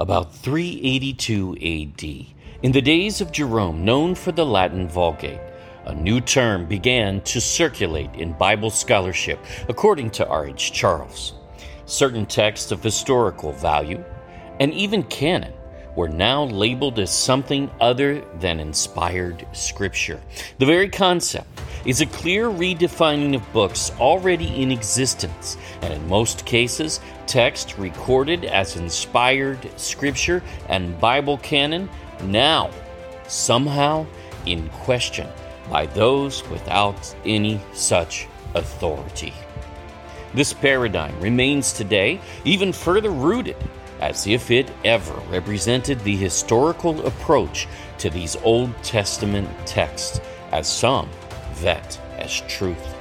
About 382 AD, in the days of Jerome, known for the Latin Vulgate, a new term began to circulate in Bible scholarship, according to R.H. Charles. Certain texts of historical value, and even canon, were now labeled as something other than inspired scripture. The very concept is a clear redefining of books already in existence, and in most cases, text recorded as inspired scripture and Bible canon now somehow in question by those without any such authority. This paradigm remains today even further rooted as if it ever represented the historical approach to these Old Testament texts, as some vet as truth.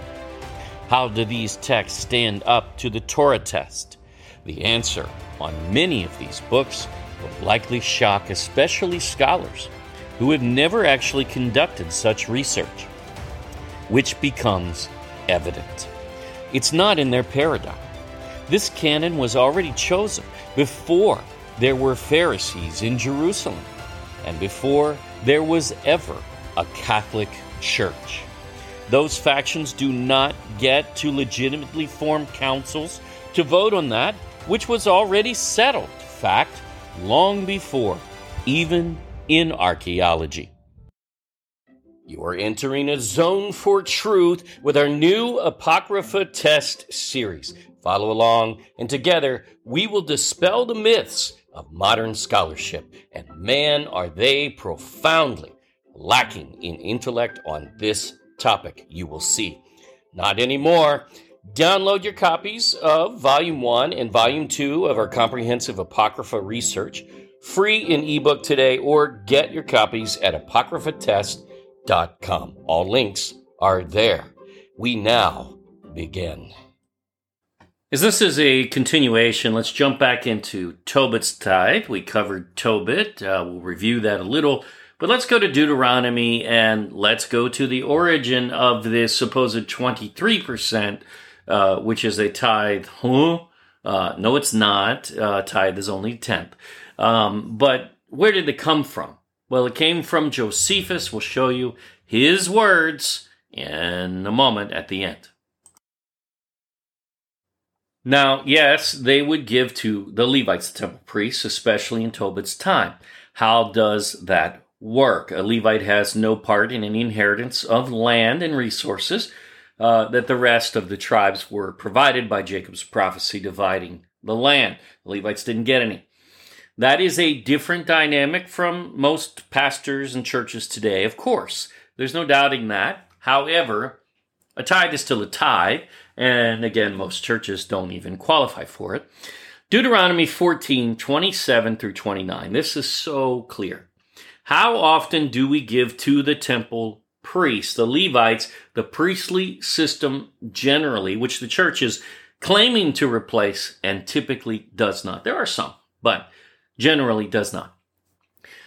How do these texts stand up to the Torah test? The answer on many of these books will likely shock especially scholars who have never actually conducted such research, which becomes evident. It's not in their paradigm. This canon was already chosen before there were Pharisees in Jerusalem and before there was ever a Catholic Church. Those factions do not get to legitimately form councils to vote on that, which was already settled, fact, long before, even in archaeology. You are entering a zone for truth with our new Apocrypha Test series. Follow along, and together we will dispel the myths of modern scholarship. And man, are they profoundly lacking in intellect on this topic, you will see. Not anymore. Download your copies of Volume 1 and Volume 2 of our comprehensive Apocrypha research free in ebook today, or get your copies at apocryphatest.com. All links are there. We now begin. As this is a continuation, let's jump back into Tobit's tithe. We covered Tobit. Uh, we'll review that a little. But let's go to Deuteronomy and let's go to the origin of this supposed 23%, uh, which is a tithe. Huh? Uh, no, it's not. Uh, tithe is only tenth. Um, but where did it come from? Well, it came from Josephus. We'll show you his words in a moment at the end. Now, yes, they would give to the Levites, the temple priests, especially in Tobit's time. How does that work? A Levite has no part in any inheritance of land and resources uh, that the rest of the tribes were provided by Jacob's prophecy dividing the land. The Levites didn't get any. That is a different dynamic from most pastors and churches today, of course. There's no doubting that. However, a tithe is still a tithe, and again, most churches don't even qualify for it. Deuteronomy 14, 27 through 29. This is so clear. How often do we give to the temple priests, the Levites, the priestly system generally, which the church is claiming to replace and typically does not? There are some, but generally does not.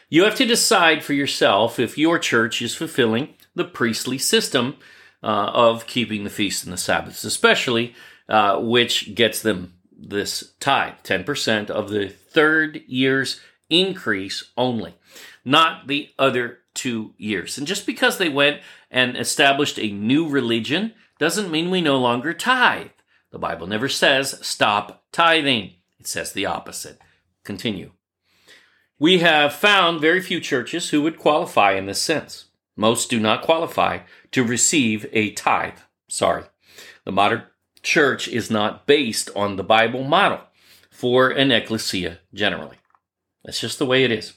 You have to decide for yourself if your church is fulfilling the priestly system uh, of keeping the feasts and the Sabbaths, especially uh, which gets them this tithe 10% of the third year's increase only, not the other two years. And just because they went and established a new religion doesn't mean we no longer tithe. The Bible never says stop tithing, it says the opposite. Continue. We have found very few churches who would qualify in this sense. Most do not qualify to receive a tithe. Sorry. The modern church is not based on the Bible model for an ecclesia generally. That's just the way it is.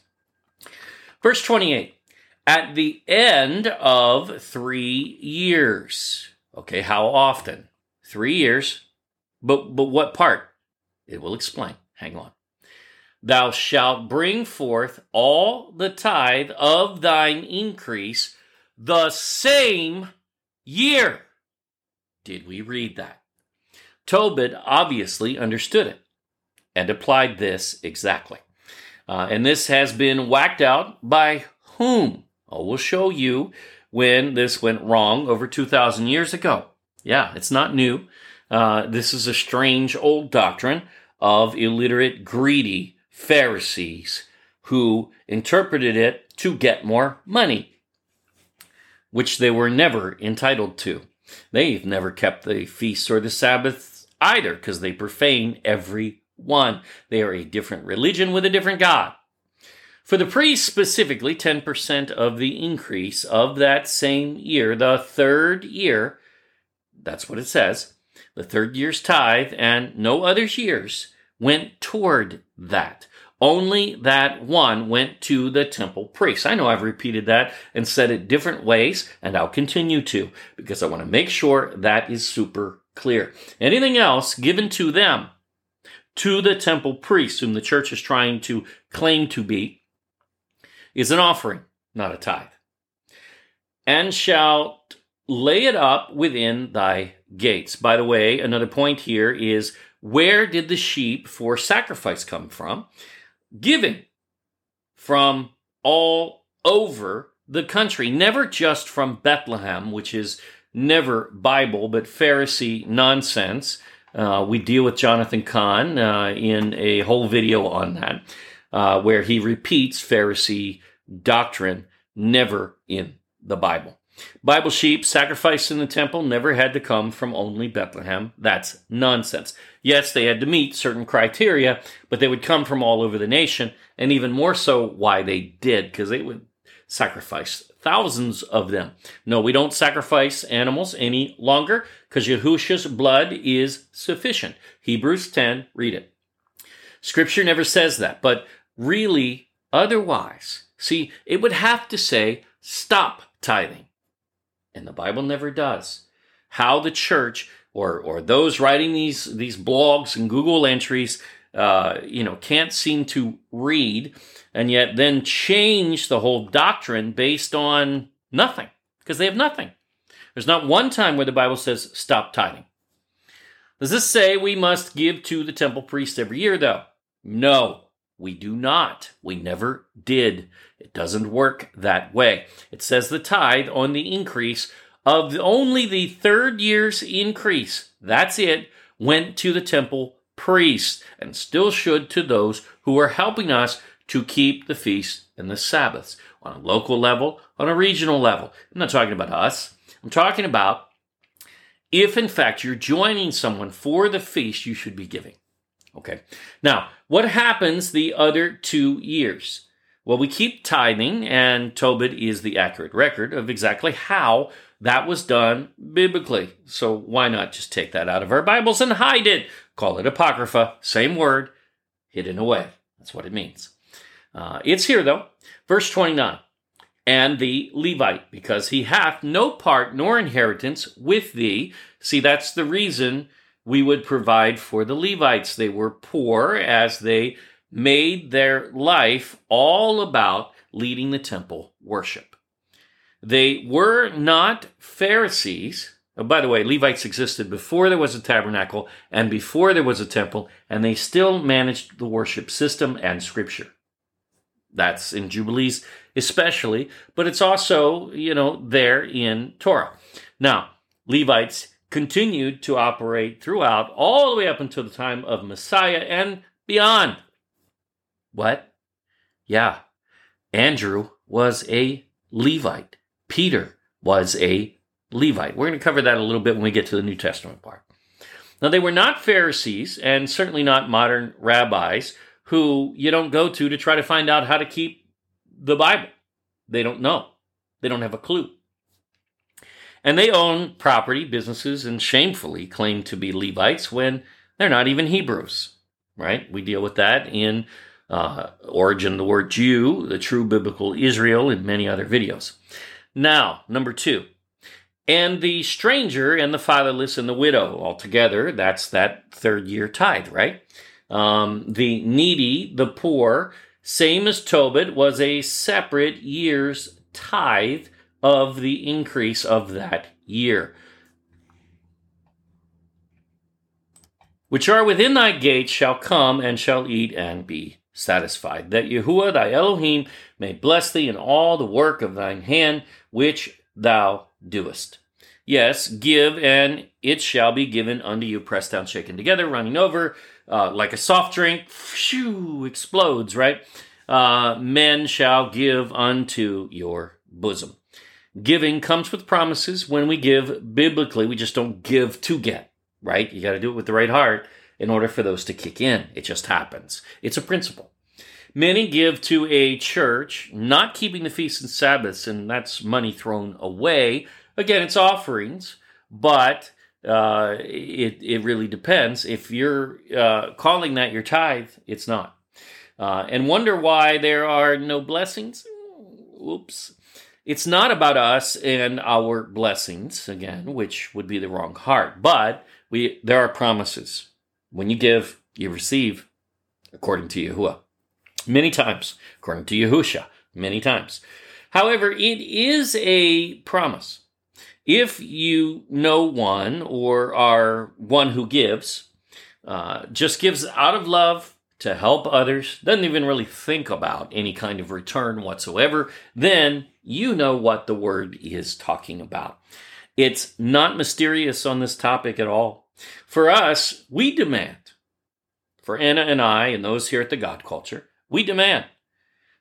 Verse 28 At the end of three years. Okay, how often? Three years. But, but what part? It will explain. Hang on. Thou shalt bring forth all the tithe of thine increase the same year. Did we read that? Tobit obviously understood it and applied this exactly. Uh, and this has been whacked out by whom? Oh, we'll show you when this went wrong over 2,000 years ago. Yeah, it's not new. Uh, this is a strange old doctrine of illiterate, greedy Pharisees who interpreted it to get more money, which they were never entitled to. They've never kept the feasts or the Sabbaths either because they profane every one. They are a different religion with a different God. For the priests specifically, 10% of the increase of that same year, the third year, that's what it says, the third year's tithe and no other years went toward that. Only that one went to the temple priest. I know I've repeated that and said it different ways, and I'll continue to because I want to make sure that is super clear. Anything else given to them, to the temple priest, whom the church is trying to claim to be, is an offering, not a tithe. And shalt lay it up within thy gates. By the way, another point here is where did the sheep for sacrifice come from? Giving from all over the country, never just from Bethlehem, which is never Bible, but Pharisee nonsense. Uh, we deal with Jonathan Cahn uh, in a whole video on that, uh, where he repeats Pharisee doctrine, never in the Bible. Bible sheep sacrificed in the temple never had to come from only Bethlehem. That's nonsense. Yes, they had to meet certain criteria, but they would come from all over the nation, and even more so why they did, because they would sacrifice thousands of them. No, we don't sacrifice animals any longer because Yahusha's blood is sufficient. Hebrews 10, read it. Scripture never says that, but really, otherwise, see, it would have to say, stop tithing. And the Bible never does. How the church or, or those writing these, these blogs and Google entries, uh, you know, can't seem to read and yet then change the whole doctrine based on nothing because they have nothing. There's not one time where the Bible says stop tithing. Does this say we must give to the temple priest every year, though? No, we do not. We never did. It doesn't work that way. It says the tithe on the increase of only the third year's increase, that's it, went to the temple priest and still should to those who are helping us to keep the feasts and the Sabbaths on a local level, on a regional level. I'm not talking about us. I'm talking about if, in fact, you're joining someone for the feast, you should be giving. Okay. Now, what happens the other two years? Well, we keep tithing, and Tobit is the accurate record of exactly how that was done biblically. So why not just take that out of our Bibles and hide it? Call it Apocrypha, same word, hidden away. That's what it means. Uh, it's here, though. Verse 29 And the Levite, because he hath no part nor inheritance with thee. See, that's the reason we would provide for the Levites. They were poor as they made their life all about leading the temple worship. They were not Pharisees. By the way, Levites existed before there was a tabernacle and before there was a temple, and they still managed the worship system and scripture. That's in Jubilees especially, but it's also, you know, there in Torah. Now, Levites continued to operate throughout all the way up until the time of Messiah and beyond. What? Yeah, Andrew was a Levite. Peter was a Levite. We're going to cover that a little bit when we get to the New Testament part. Now, they were not Pharisees and certainly not modern rabbis who you don't go to to try to find out how to keep the Bible. They don't know, they don't have a clue. And they own property, businesses, and shamefully claim to be Levites when they're not even Hebrews, right? We deal with that in uh, Origin, the word Jew, the true biblical Israel, in many other videos. Now, number two, and the stranger and the fatherless and the widow altogether, that's that third year tithe, right? Um, the needy, the poor, same as Tobit, was a separate year's tithe of the increase of that year. Which are within thy gates shall come and shall eat and be satisfied, that Yahuwah thy Elohim may bless thee in all the work of thine hand which thou doest. Yes, give, and it shall be given unto you, pressed down, shaken together, running over, uh, like a soft drink, shoo, explodes, right? Uh, men shall give unto your bosom. Giving comes with promises. When we give biblically, we just don't give to get, right? You got to do it with the right heart in order for those to kick in. It just happens. It's a principle. Many give to a church, not keeping the feasts and Sabbaths, and that's money thrown away. Again, it's offerings, but uh, it, it really depends. If you're uh, calling that your tithe, it's not. Uh, and wonder why there are no blessings? Oops. It's not about us and our blessings, again, which would be the wrong heart, but we there are promises. When you give, you receive, according to Yahuwah. Many times, according to Yahusha, many times. However, it is a promise. If you know one or are one who gives, uh, just gives out of love to help others, doesn't even really think about any kind of return whatsoever, then you know what the word is talking about. It's not mysterious on this topic at all. For us, we demand, for Anna and I and those here at the God Culture, we demand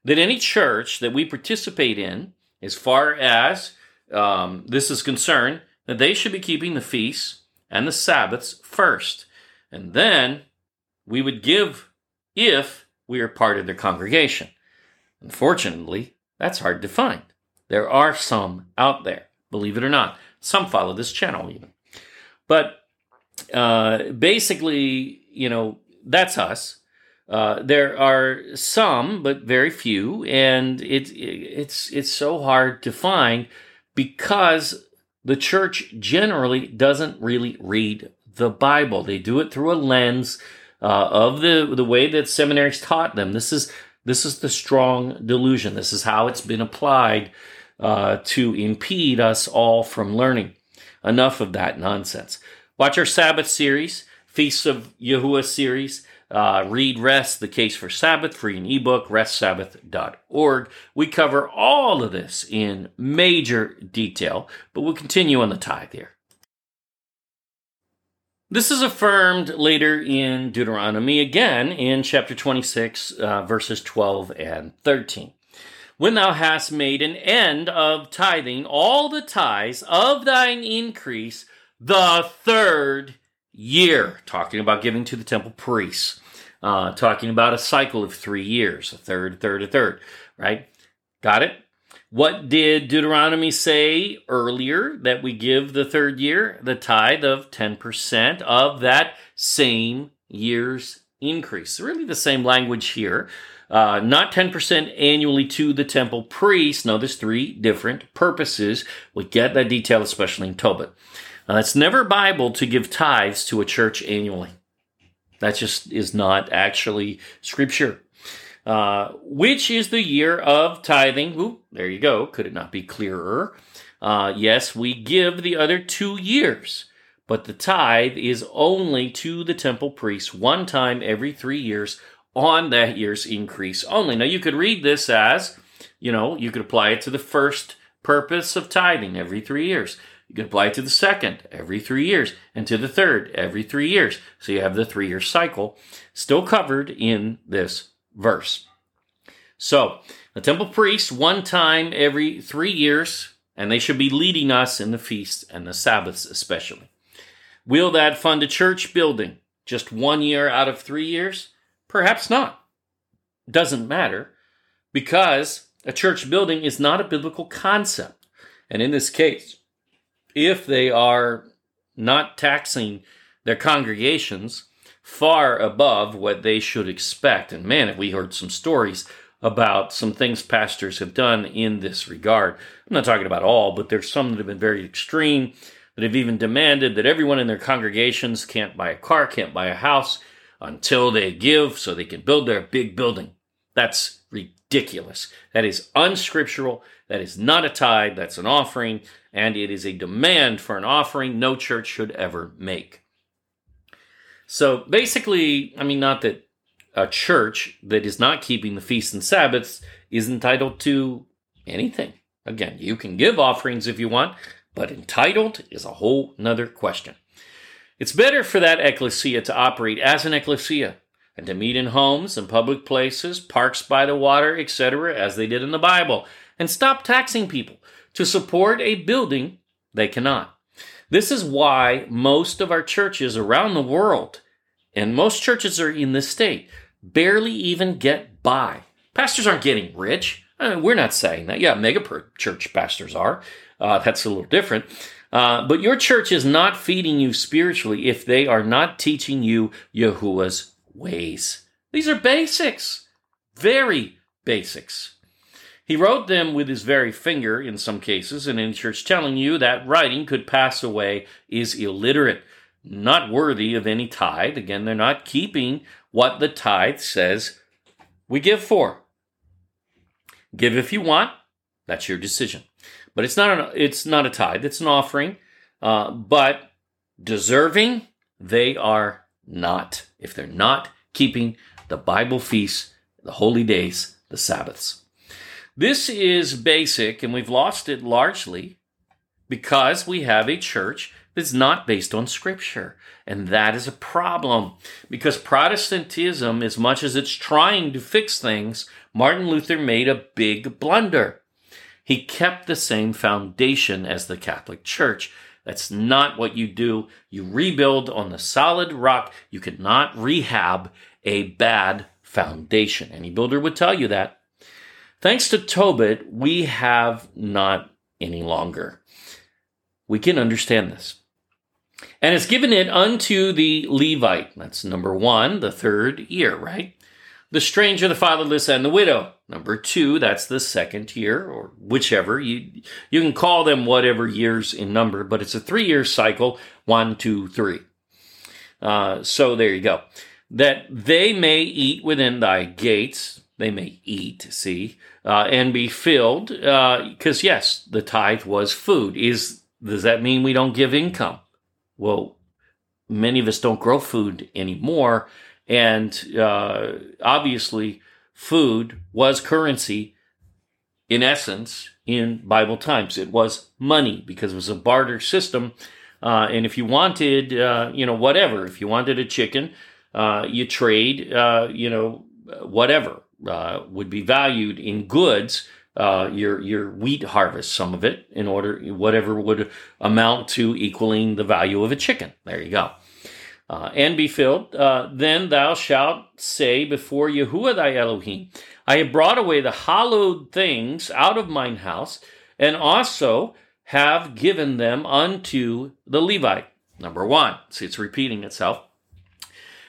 that any church that we participate in, as far as um, this is concerned, that they should be keeping the feasts and the Sabbaths first. And then we would give if we are part of their congregation. Unfortunately, that's hard to find. There are some out there, believe it or not. Some follow this channel even. But uh, basically, you know, that's us. Uh, there are some, but very few, and it, it's it's so hard to find because the church generally doesn't really read the Bible. They do it through a lens uh, of the the way that seminaries taught them. This is this is the strong delusion. This is how it's been applied uh, to impede us all from learning. Enough of that nonsense. Watch our Sabbath series, Feasts of Yahuwah series. Uh, read Rest, the case for Sabbath, free an ebook, restsabbath.org. We cover all of this in major detail, but we'll continue on the tithe here. This is affirmed later in Deuteronomy, again in chapter 26, uh, verses 12 and 13. When thou hast made an end of tithing all the tithes of thine increase the third year, talking about giving to the temple priests, uh, talking about a cycle of three years, a third, a third, a third, right? Got it? What did Deuteronomy say earlier that we give the third year? The tithe of 10% of that same year's increase. Really the same language here. Uh, not 10% annually to the temple priest. No, there's three different purposes. We get that detail, especially in Tobit. Now, it's never Bible to give tithes to a church annually. That just is not actually scripture. Uh, which is the year of tithing? Ooh, there you go. Could it not be clearer? Uh, yes, we give the other two years, but the tithe is only to the temple priest one time every three years on that year's increase only. Now, you could read this as, you know, you could apply it to the first purpose of tithing every three years. You can apply it to the second every three years and to the third every three years. So you have the three year cycle still covered in this verse. So the temple priests, one time every three years, and they should be leading us in the feasts and the Sabbaths especially. Will that fund a church building just one year out of three years? Perhaps not. Doesn't matter because a church building is not a biblical concept. And in this case, if they are not taxing their congregations far above what they should expect. And man, have we heard some stories about some things pastors have done in this regard. I'm not talking about all, but there's some that have been very extreme, that have even demanded that everyone in their congregations can't buy a car, can't buy a house until they give so they can build their big building. That's ridiculous. That is unscriptural. That is not a tithe. That's an offering and it is a demand for an offering no church should ever make. So basically, I mean, not that a church that is not keeping the feasts and Sabbaths is entitled to anything. Again, you can give offerings if you want, but entitled is a whole nother question. It's better for that ecclesia to operate as an ecclesia and to meet in homes and public places, parks by the water, etc., as they did in the Bible, and stop taxing people to support a building they cannot. This is why most of our churches around the world, and most churches are in this state, barely even get by. Pastors aren't getting rich. I mean, we're not saying that. Yeah, mega church pastors are. Uh, that's a little different. Uh, but your church is not feeding you spiritually if they are not teaching you Yahuwah's ways. These are basics, very basics. He wrote them with his very finger in some cases, and in church telling you that writing could pass away is illiterate, not worthy of any tithe. Again, they're not keeping what the tithe says we give for. Give if you want, that's your decision. But it's not, an, it's not a tithe, it's an offering. Uh, but deserving, they are not. If they're not keeping the Bible feasts, the holy days, the Sabbaths. This is basic, and we've lost it largely because we have a church that's not based on Scripture. And that is a problem because Protestantism, as much as it's trying to fix things, Martin Luther made a big blunder. He kept the same foundation as the Catholic Church. That's not what you do. You rebuild on the solid rock. You cannot rehab a bad foundation. Any builder would tell you that. Thanks to Tobit, we have not any longer. We can understand this. And it's given it unto the Levite. That's number one, the third year, right? The stranger, the fatherless, and the widow. Number two, that's the second year, or whichever. You, you can call them whatever years in number, but it's a three year cycle one, two, three. Uh, so there you go. That they may eat within thy gates, they may eat, see, uh, and be filled, because uh, yes, the tithe was food. Is does that mean we don't give income? Well, many of us don't grow food anymore. And uh, obviously, food was currency in essence in Bible times. It was money because it was a barter system. Uh, and if you wanted, uh, you know, whatever, if you wanted a chicken, uh, you trade, uh, you know, whatever uh, would be valued in goods uh, your your wheat harvest, some of it, in order whatever would amount to equaling the value of a chicken. There you go. Uh, and be filled. Uh, then thou shalt say before Yahuwah thy Elohim, I have brought away the hallowed things out of mine house, and also have given them unto the Levite. Number one. See, it's repeating itself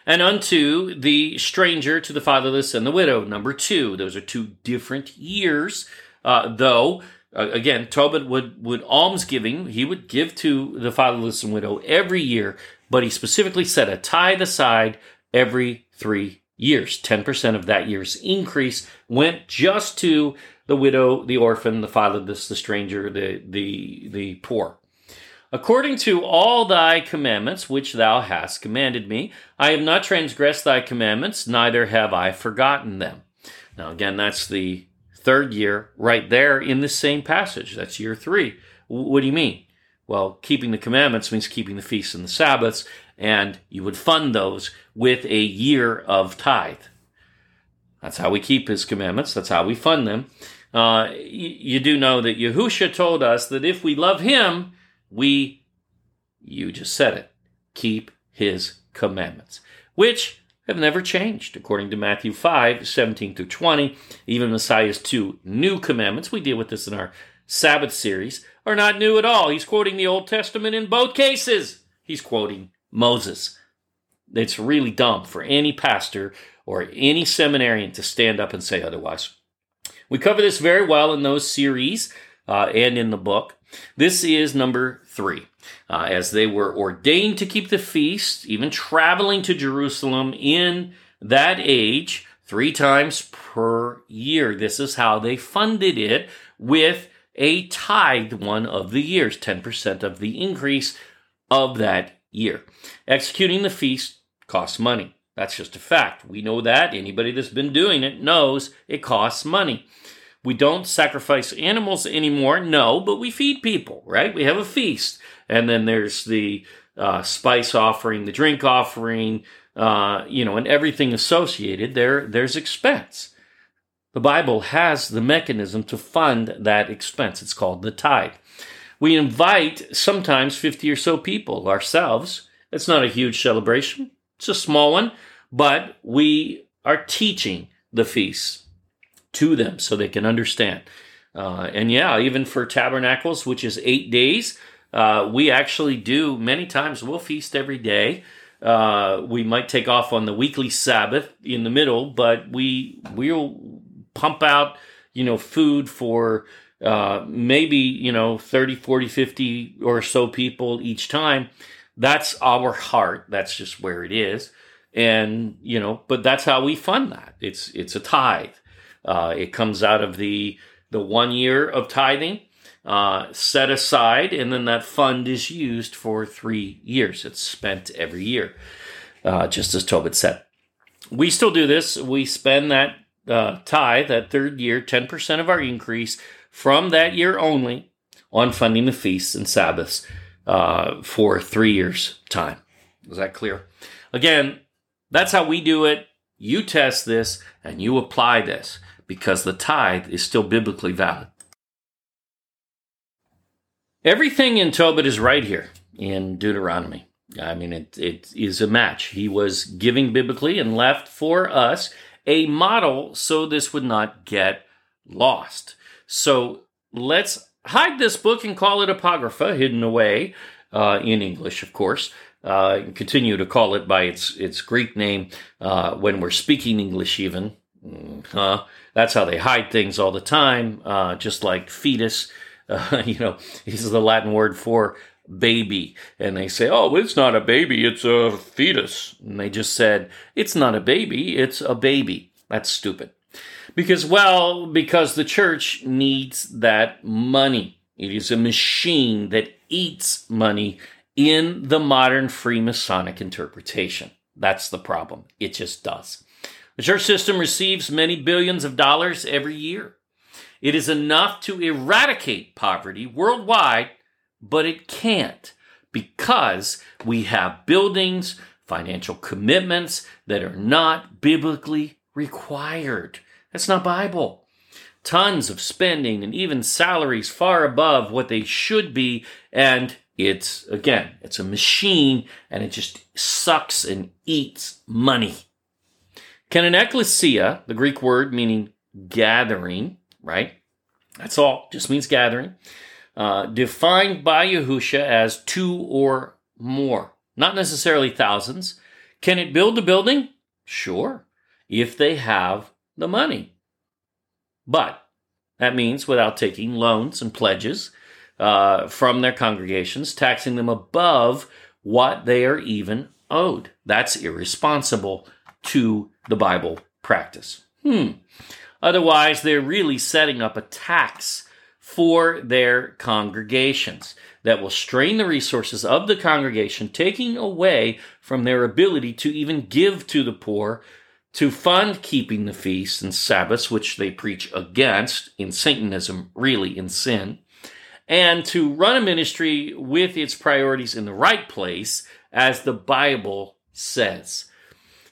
and unto the stranger, to the fatherless, and the widow. Number two, those are two different years, uh, though. Uh, again, Tobit would would almsgiving. He would give to the fatherless and widow every year, but he specifically set a tithe aside every three years. Ten percent of that year's increase went just to the widow, the orphan, the fatherless, the stranger, the the the poor. According to all thy commandments which thou hast commanded me, I have not transgressed thy commandments, neither have I forgotten them. Now, again, that's the third year right there in the same passage. That's year three. What do you mean? Well, keeping the commandments means keeping the feasts and the Sabbaths, and you would fund those with a year of tithe. That's how we keep his commandments. That's how we fund them. Uh, you, you do know that Yahusha told us that if we love him, we, you just said it, keep his commandments, which have never changed, according to Matthew 5 17 through 20. Even Messiah's two new commandments, we deal with this in our Sabbath series, are not new at all. He's quoting the Old Testament in both cases. He's quoting Moses. It's really dumb for any pastor or any seminarian to stand up and say otherwise. We cover this very well in those series uh, and in the book. This is number three. Uh, as they were ordained to keep the feast, even traveling to Jerusalem in that age three times per year. This is how they funded it with a tithe one of the years, 10% of the increase of that year. Executing the feast costs money. That's just a fact. We know that. Anybody that's been doing it knows it costs money. We don't sacrifice animals anymore, no, but we feed people, right? We have a feast. And then there's the uh, spice offering, the drink offering, uh, you know, and everything associated, there there's expense. The Bible has the mechanism to fund that expense. It's called the tithe. We invite sometimes 50 or so people ourselves. It's not a huge celebration, it's a small one, but we are teaching the feasts to them so they can understand. Uh, and yeah, even for tabernacles, which is eight days, uh, we actually do many times, we'll feast every day. Uh, we might take off on the weekly Sabbath in the middle, but we we'll pump out you know food for uh, maybe you know 30 40 50 or so people each time. That's our heart. That's just where it is. And you know but that's how we fund that. It's it's a tithe uh, it comes out of the the one year of tithing uh, set aside, and then that fund is used for three years. It's spent every year, uh, just as Tobit said. We still do this. We spend that uh, tithe, that third year, 10% of our increase from that year only on funding the feasts and Sabbaths uh, for three years' time. Is that clear? Again, that's how we do it. You test this and you apply this because the tithe is still biblically valid. Everything in Tobit is right here in Deuteronomy. I mean, it, it is a match. He was giving biblically and left for us a model so this would not get lost. So let's hide this book and call it Apocrypha, hidden away uh, in English, of course. Uh, continue to call it by its its Greek name uh, when we're speaking English, even. Uh, that's how they hide things all the time, uh, just like fetus. Uh, you know, this is the Latin word for baby. And they say, oh, it's not a baby, it's a fetus. And they just said, it's not a baby, it's a baby. That's stupid. Because, well, because the church needs that money. It is a machine that eats money in the modern Freemasonic interpretation. That's the problem. It just does. The church system receives many billions of dollars every year. It is enough to eradicate poverty worldwide, but it can't because we have buildings, financial commitments that are not biblically required. That's not Bible. Tons of spending and even salaries far above what they should be. And it's, again, it's a machine and it just sucks and eats money. Can an ecclesia, the Greek word meaning gathering, right? That's all. Just means gathering. Uh, defined by Yahusha as two or more, not necessarily thousands. Can it build a building? Sure, if they have the money. But that means without taking loans and pledges uh, from their congregations, taxing them above what they are even owed. That's irresponsible to the Bible practice. Hmm. Otherwise, they're really setting up a tax for their congregations that will strain the resources of the congregation, taking away from their ability to even give to the poor, to fund keeping the feasts and Sabbaths, which they preach against in Satanism, really in sin, and to run a ministry with its priorities in the right place, as the Bible says.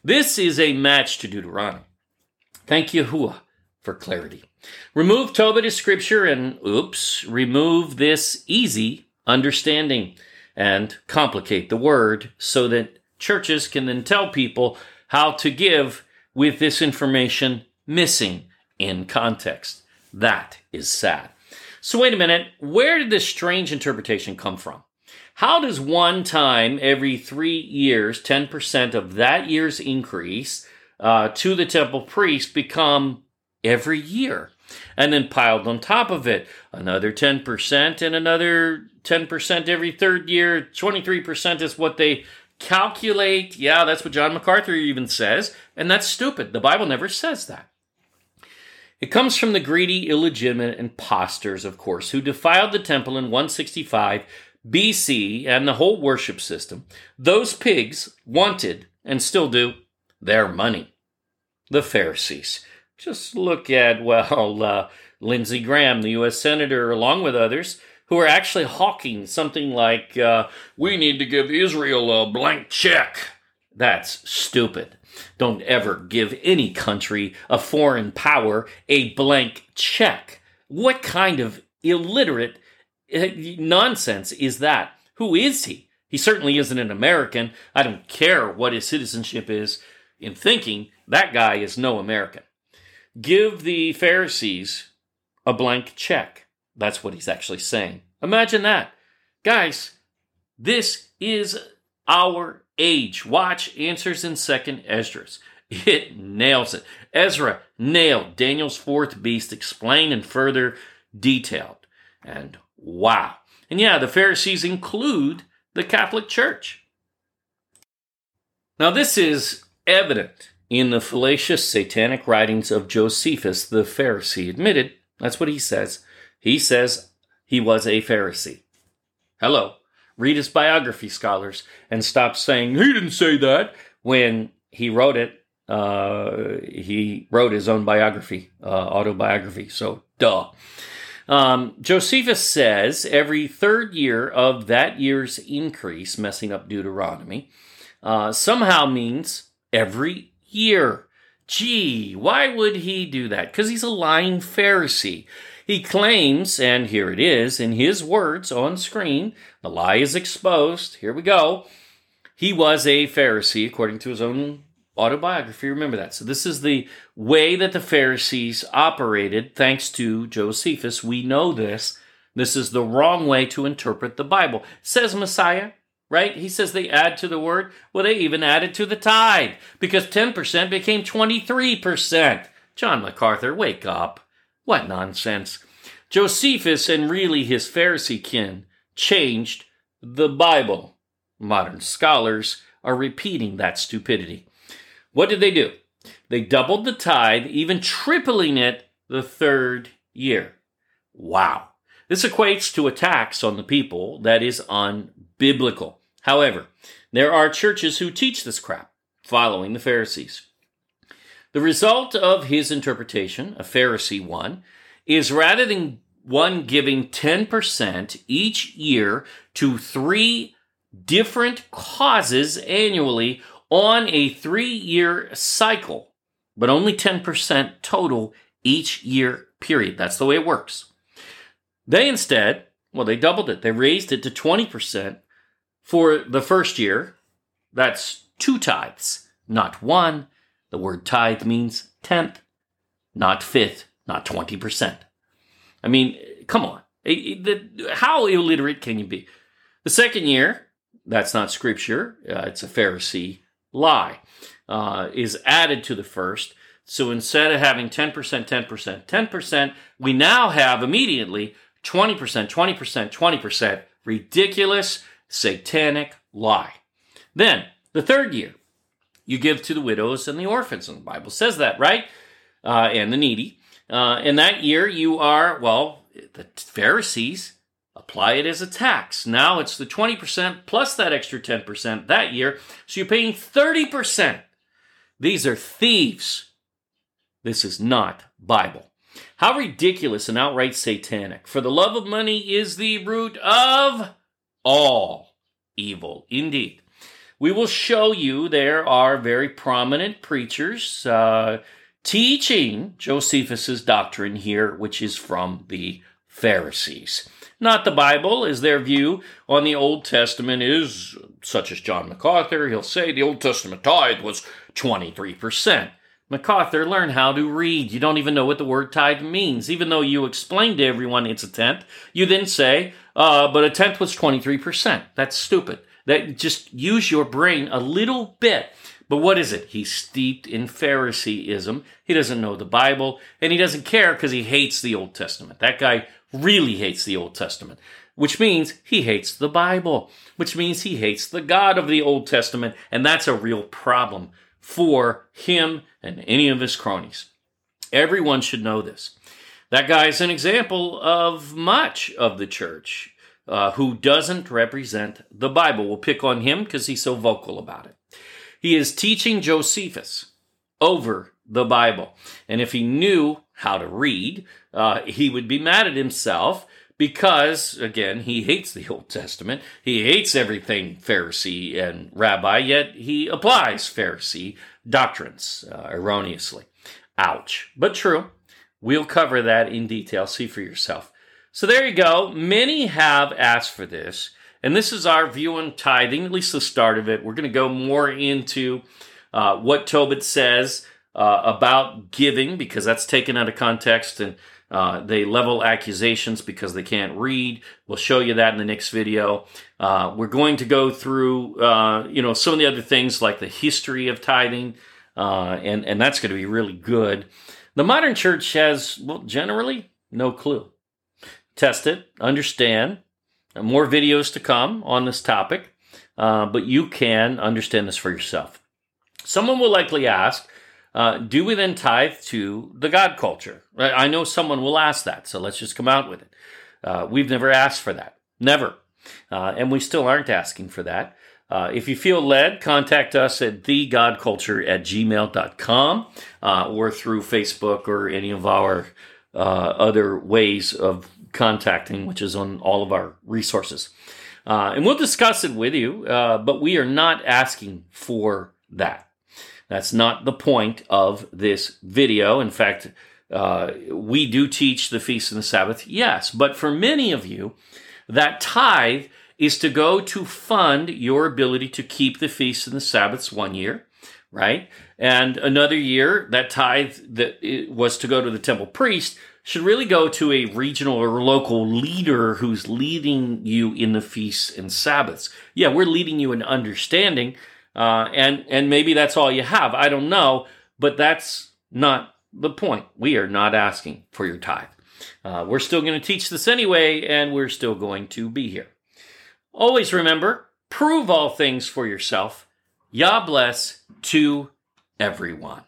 This is a match to Deuteronomy. Thank Yahuwah for clarity. Remove Tobit as scripture and, oops, remove this easy understanding and complicate the word so that churches can then tell people how to give with this information missing in context. That is sad. So, wait a minute, where did this strange interpretation come from? How does one time every three years, 10% of that year's increase uh, to the temple priest become every year. And then piled on top of it, another 10% and another 10% every third year. 23% is what they calculate. Yeah, that's what John MacArthur even says. And that's stupid. The Bible never says that. It comes from the greedy, illegitimate impostors, of course, who defiled the temple in 165 BC and the whole worship system. Those pigs wanted, and still do, their money. The Pharisees. Just look at, well, uh, Lindsey Graham, the U.S. Senator, along with others, who are actually hawking something like, uh, we need to give Israel a blank check. That's stupid. Don't ever give any country, a foreign power, a blank check. What kind of illiterate nonsense is that? Who is he? He certainly isn't an American. I don't care what his citizenship is in thinking. That guy is no American. Give the Pharisees a blank check. That's what he's actually saying. Imagine that. Guys, this is our age. Watch Answers in Second Esdras. It nails it. Ezra nailed Daniel's fourth beast, explained and further detailed. And wow. And yeah, the Pharisees include the Catholic Church. Now, this is evident in the fallacious satanic writings of Josephus the Pharisee. Admitted, that's what he says. He says he was a Pharisee. Hello. Read his biography, scholars, and stop saying he didn't say that when he wrote it. Uh, he wrote his own biography, uh, autobiography. So, duh. Um, Josephus says every third year of that year's increase, messing up Deuteronomy, uh, somehow means every year. Gee, why would he do that? Because he's a lying Pharisee. He claims, and here it is in his words on screen, the lie is exposed. Here we go. He was a Pharisee, according to his own autobiography. Remember that. So, this is the way that the Pharisees operated, thanks to Josephus. We know this. This is the wrong way to interpret the Bible. Says Messiah, right? He says they add to the word. Well, they even added to the tithe because 10% became 23%. John MacArthur, wake up. What nonsense. Josephus and really his Pharisee kin changed the Bible. Modern scholars are repeating that stupidity. What did they do? They doubled the tithe, even tripling it the third year. Wow. This equates to a tax on the people that is unbiblical. However, there are churches who teach this crap, following the Pharisees. The result of his interpretation, a Pharisee one, is rather than one giving 10% each year to three different causes annually on a three year cycle, but only 10% total each year period. That's the way it works. They instead, well, they doubled it. They raised it to 20% for the first year. That's two tithes, not one, the word tithe means tenth, not fifth, not 20%. I mean, come on. How illiterate can you be? The second year, that's not scripture, uh, it's a Pharisee lie, uh, is added to the first. So instead of having 10%, 10%, 10%, we now have immediately 20%, 20%, 20%. Ridiculous, satanic lie. Then, the third year, you give to the widows and the orphans. And the Bible says that, right? Uh, and the needy. Uh, in that year, you are, well, the Pharisees apply it as a tax. Now it's the 20% plus that extra 10% that year. So you're paying 30%. These are thieves. This is not Bible. How ridiculous and outright satanic. For the love of money is the root of all evil. Indeed we will show you there are very prominent preachers uh, teaching Josephus's doctrine here, which is from the Pharisees. Not the Bible, as their view on the Old Testament is, such as John MacArthur, he'll say the Old Testament tithe was 23%. MacArthur, learn how to read. You don't even know what the word tithe means. Even though you explain to everyone it's a tenth, you then say, uh, but a tenth was 23%. That's stupid. That just use your brain a little bit. But what is it? He's steeped in Phariseeism. He doesn't know the Bible, and he doesn't care because he hates the Old Testament. That guy really hates the Old Testament, which means he hates the Bible, which means he hates the God of the Old Testament, and that's a real problem for him and any of his cronies. Everyone should know this. That guy is an example of much of the church uh, who doesn't represent the Bible. We'll pick on him because he's so vocal about it. He is teaching Josephus over the Bible. And if he knew how to read, uh, he would be mad at himself because, again, he hates the Old Testament. He hates everything Pharisee and rabbi, yet he applies Pharisee doctrines uh, erroneously. Ouch. But true. We'll cover that in detail. See for yourself. So there you go. Many have asked for this. And this is our view on tithing, at least the start of it. We're going to go more into uh, what Tobit says uh, about giving, because that's taken out of context and uh, they level accusations because they can't read. We'll show you that in the next video. Uh, we're going to go through, uh, you know, some of the other things like the history of tithing, uh, and and that's going to be really good. The modern church has, well, generally no clue. Test it, understand. More videos to come on this topic, uh, but you can understand this for yourself. Someone will likely ask, uh, do we then tithe to the God culture? I know someone will ask that, so let's just come out with it. Uh, we've never asked for that. Never. Uh, and we still aren't asking for that. Uh, if you feel led, contact us at thegodculture at gmail.com uh, or through Facebook or any of our uh, other ways of contacting, which is on all of our resources. and we'll discuss it with you, but we are not asking for that. That's not the point of this video. In fact, uh, we do teach the feast and the Sabbath, yes, but for many of you, that tithe is to go to fund your ability to keep the feasts and the Sabbaths one year, right? And another year, that tithe that was to go to the temple priest should really go to a regional or local leader who's leading you in the feasts and Sabbaths. Yeah, we're leading you in understanding, uh, and and maybe that's all you have. I don't know, but that's not the point. We are not asking for your tithe. Uh, we're still going to teach this anyway, and we're still going to be here. Always remember, prove all things for yourself. Yah bless to everyone.